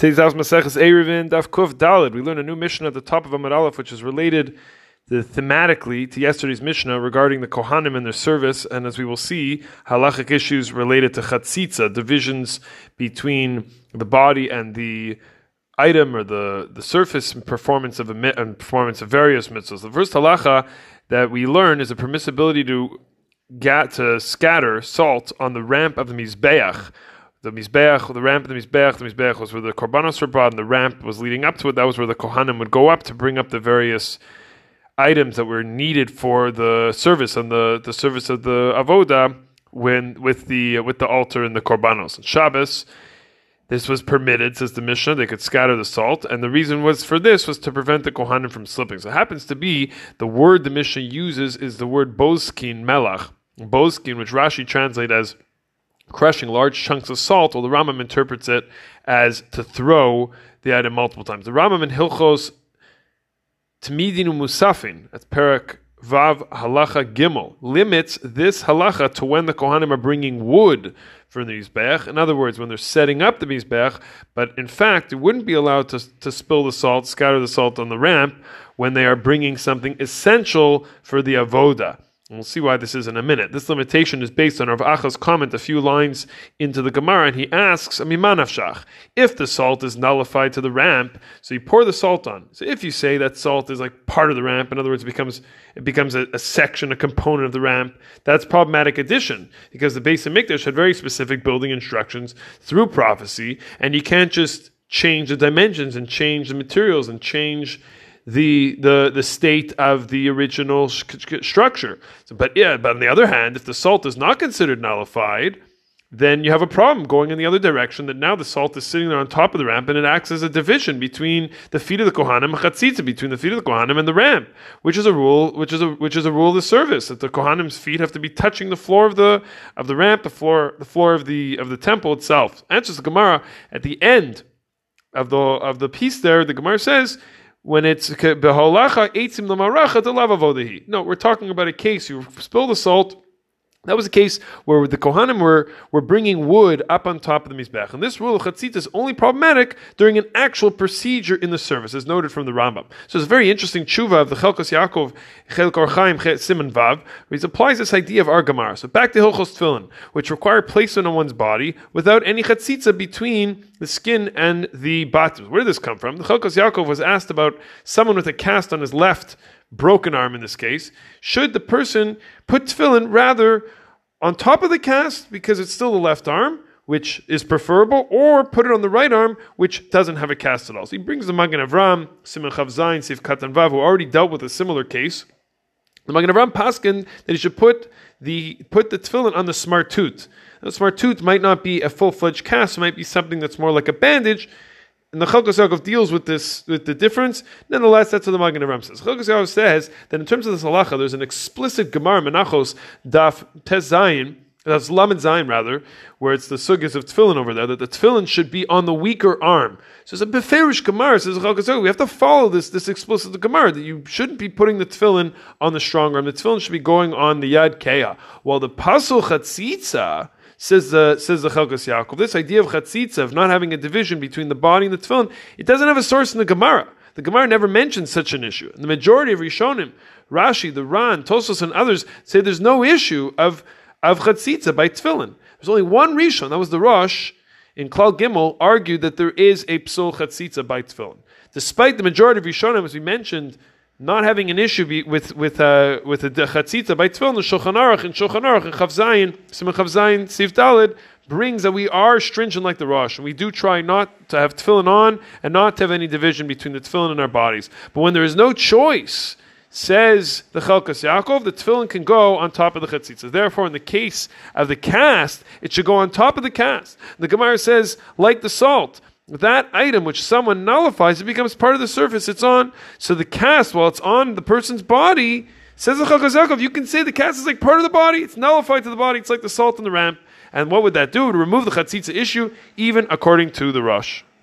Today's House Maseches Erevin Daf Kuf Dalid. We learn a new Mishnah at the top of Amud Aleph, which is related the, thematically to yesterday's Mishnah regarding the Kohanim and their service, and as we will see, halachic issues related to chatzitza, divisions between the body and the item or the, the surface performance of a and performance of various mitzvahs. The first halacha that we learn is the permissibility to get to scatter salt on the ramp of the mizbeach the Mizbeach, the ramp of the Mizbeach, the Mizbeach was where the Korbanos were brought, and the ramp was leading up to it. That was where the Kohanim would go up to bring up the various items that were needed for the service and the, the service of the Avoda when with the with the altar and the Korbanos. And Shabbos, this was permitted, says the Mishnah, they could scatter the salt, and the reason was for this was to prevent the Kohanim from slipping. So it happens to be the word the Mishnah uses is the word boskin melach. Boskin, which Rashi translate as crushing large chunks of salt, or the Rambam interprets it as to throw the item multiple times. The Rambam in Hilchos Temidin uMusafin, that's Perek Vav Halacha Gimel, limits this halacha to when the Kohanim are bringing wood for the Mizbech. In other words, when they're setting up the Mizbech, but in fact, it wouldn't be allowed to, to spill the salt, scatter the salt on the ramp when they are bringing something essential for the Avoda. We'll see why this is in a minute. This limitation is based on Rav Acha's comment a few lines into the Gemara, and he asks, Amimanafshach, if the salt is nullified to the ramp, so you pour the salt on. So if you say that salt is like part of the ramp, in other words, it becomes it becomes a, a section, a component of the ramp, that's problematic addition, because the Beis Mikdash had very specific building instructions through prophecy, and you can't just change the dimensions and change the materials and change the the the state of the original structure. So, but yeah, but on the other hand, if the salt is not considered nullified, then you have a problem going in the other direction. That now the salt is sitting there on top of the ramp, and it acts as a division between the feet of the kohanim, chatzitza between the feet of the kohanim and the ramp, which is a rule, which is a which is a rule of the service that the kohanim's feet have to be touching the floor of the of the ramp, the floor the floor of the of the temple itself. Answers the Gemara at the end of the of the piece there. The Gemara says when it's beholacha eitzim lamaracha to lavavodahi. No, we're talking about a case you spill the salt that was a case where the Kohanim were, were bringing wood up on top of the Mizbech. And this rule of Chatzit is only problematic during an actual procedure in the service, as noted from the Rambam. So it's a very interesting tshuva of the Chelkos Yaakov, Chelk Orchaim, Siman Vav, where he applies this idea of Argamar. So back to Hilchos Tfilin, which require placement on one's body without any Chatzitza between the skin and the batim. Where did this come from? The Chelkos Yaakov was asked about someone with a cast on his left broken arm in this case, should the person put tefillin rather on top of the cast because it's still the left arm, which is preferable, or put it on the right arm, which doesn't have a cast at all. So he brings the Magen Avraham, Siman Chav Zayin, Sif Katan Vav, who already dealt with a similar case. The Magen Avraham paskin that he should put the put the tefillin on the smartut. The tooth might not be a full fledged cast; it might be something that's more like a bandage and the Chelkas Yaakov deals with this with the difference. Nonetheless, that's what the Magen Avraham says. Chelkas Yaakov says that in terms of this halacha, there's an explicit Gemara Menachos Daf Tez Zayin. That's Lamed Zayin rather, where it's the sugyas of tefillin over there, that the tefillin should be on the weaker arm. So it's a beferish Gemara, says Chelkas Yaakov. We have to follow this, this explicit Gemara, that you shouldn't be putting the tefillin on the strong arm. The tefillin should be going on the Yad Keah. While the Pasul Chatzitza, Says the says the Chelkas Yaakov. This idea of chatzitza of not having a division between the body and the tefillin, it doesn't have a source in the Gemara. The Gemara never mentions such an issue. And the majority of Rishonim, Rashi, the Ran, Tosfos, and others say there's no issue of of chatzitza by tefillin. There's only one Rishon, that was the Rosh in Klal Gimel, argued that there is a psul chatzitza by tefillin. Despite the majority of Rishonim, as we mentioned, not having an issue with with uh, with the chatzitza by tefillin, the Shulchan Aruch and Shulchan Aruch and Chavzayin, Siman Chavzayin, Dalid brings that we are stringent like the Rosh, and we do try not to have tefillin on and not to have any division between the tefillin and our bodies. But when there is no choice, says the Chelkas Yaakov, the tefillin can go on top of the chatzitza. Therefore, in the case of the cast, it should go on top of the cast. The Gemara says, like the salt that item which someone nullifies, it becomes part of the surface it's on. So the cast, while it's on the person's body, says the you can say the cast is like part of the body, it's nullified to the body, it's like the salt on the ramp. And what would that do? It would remove the chatzitza issue, even according to the Rosh.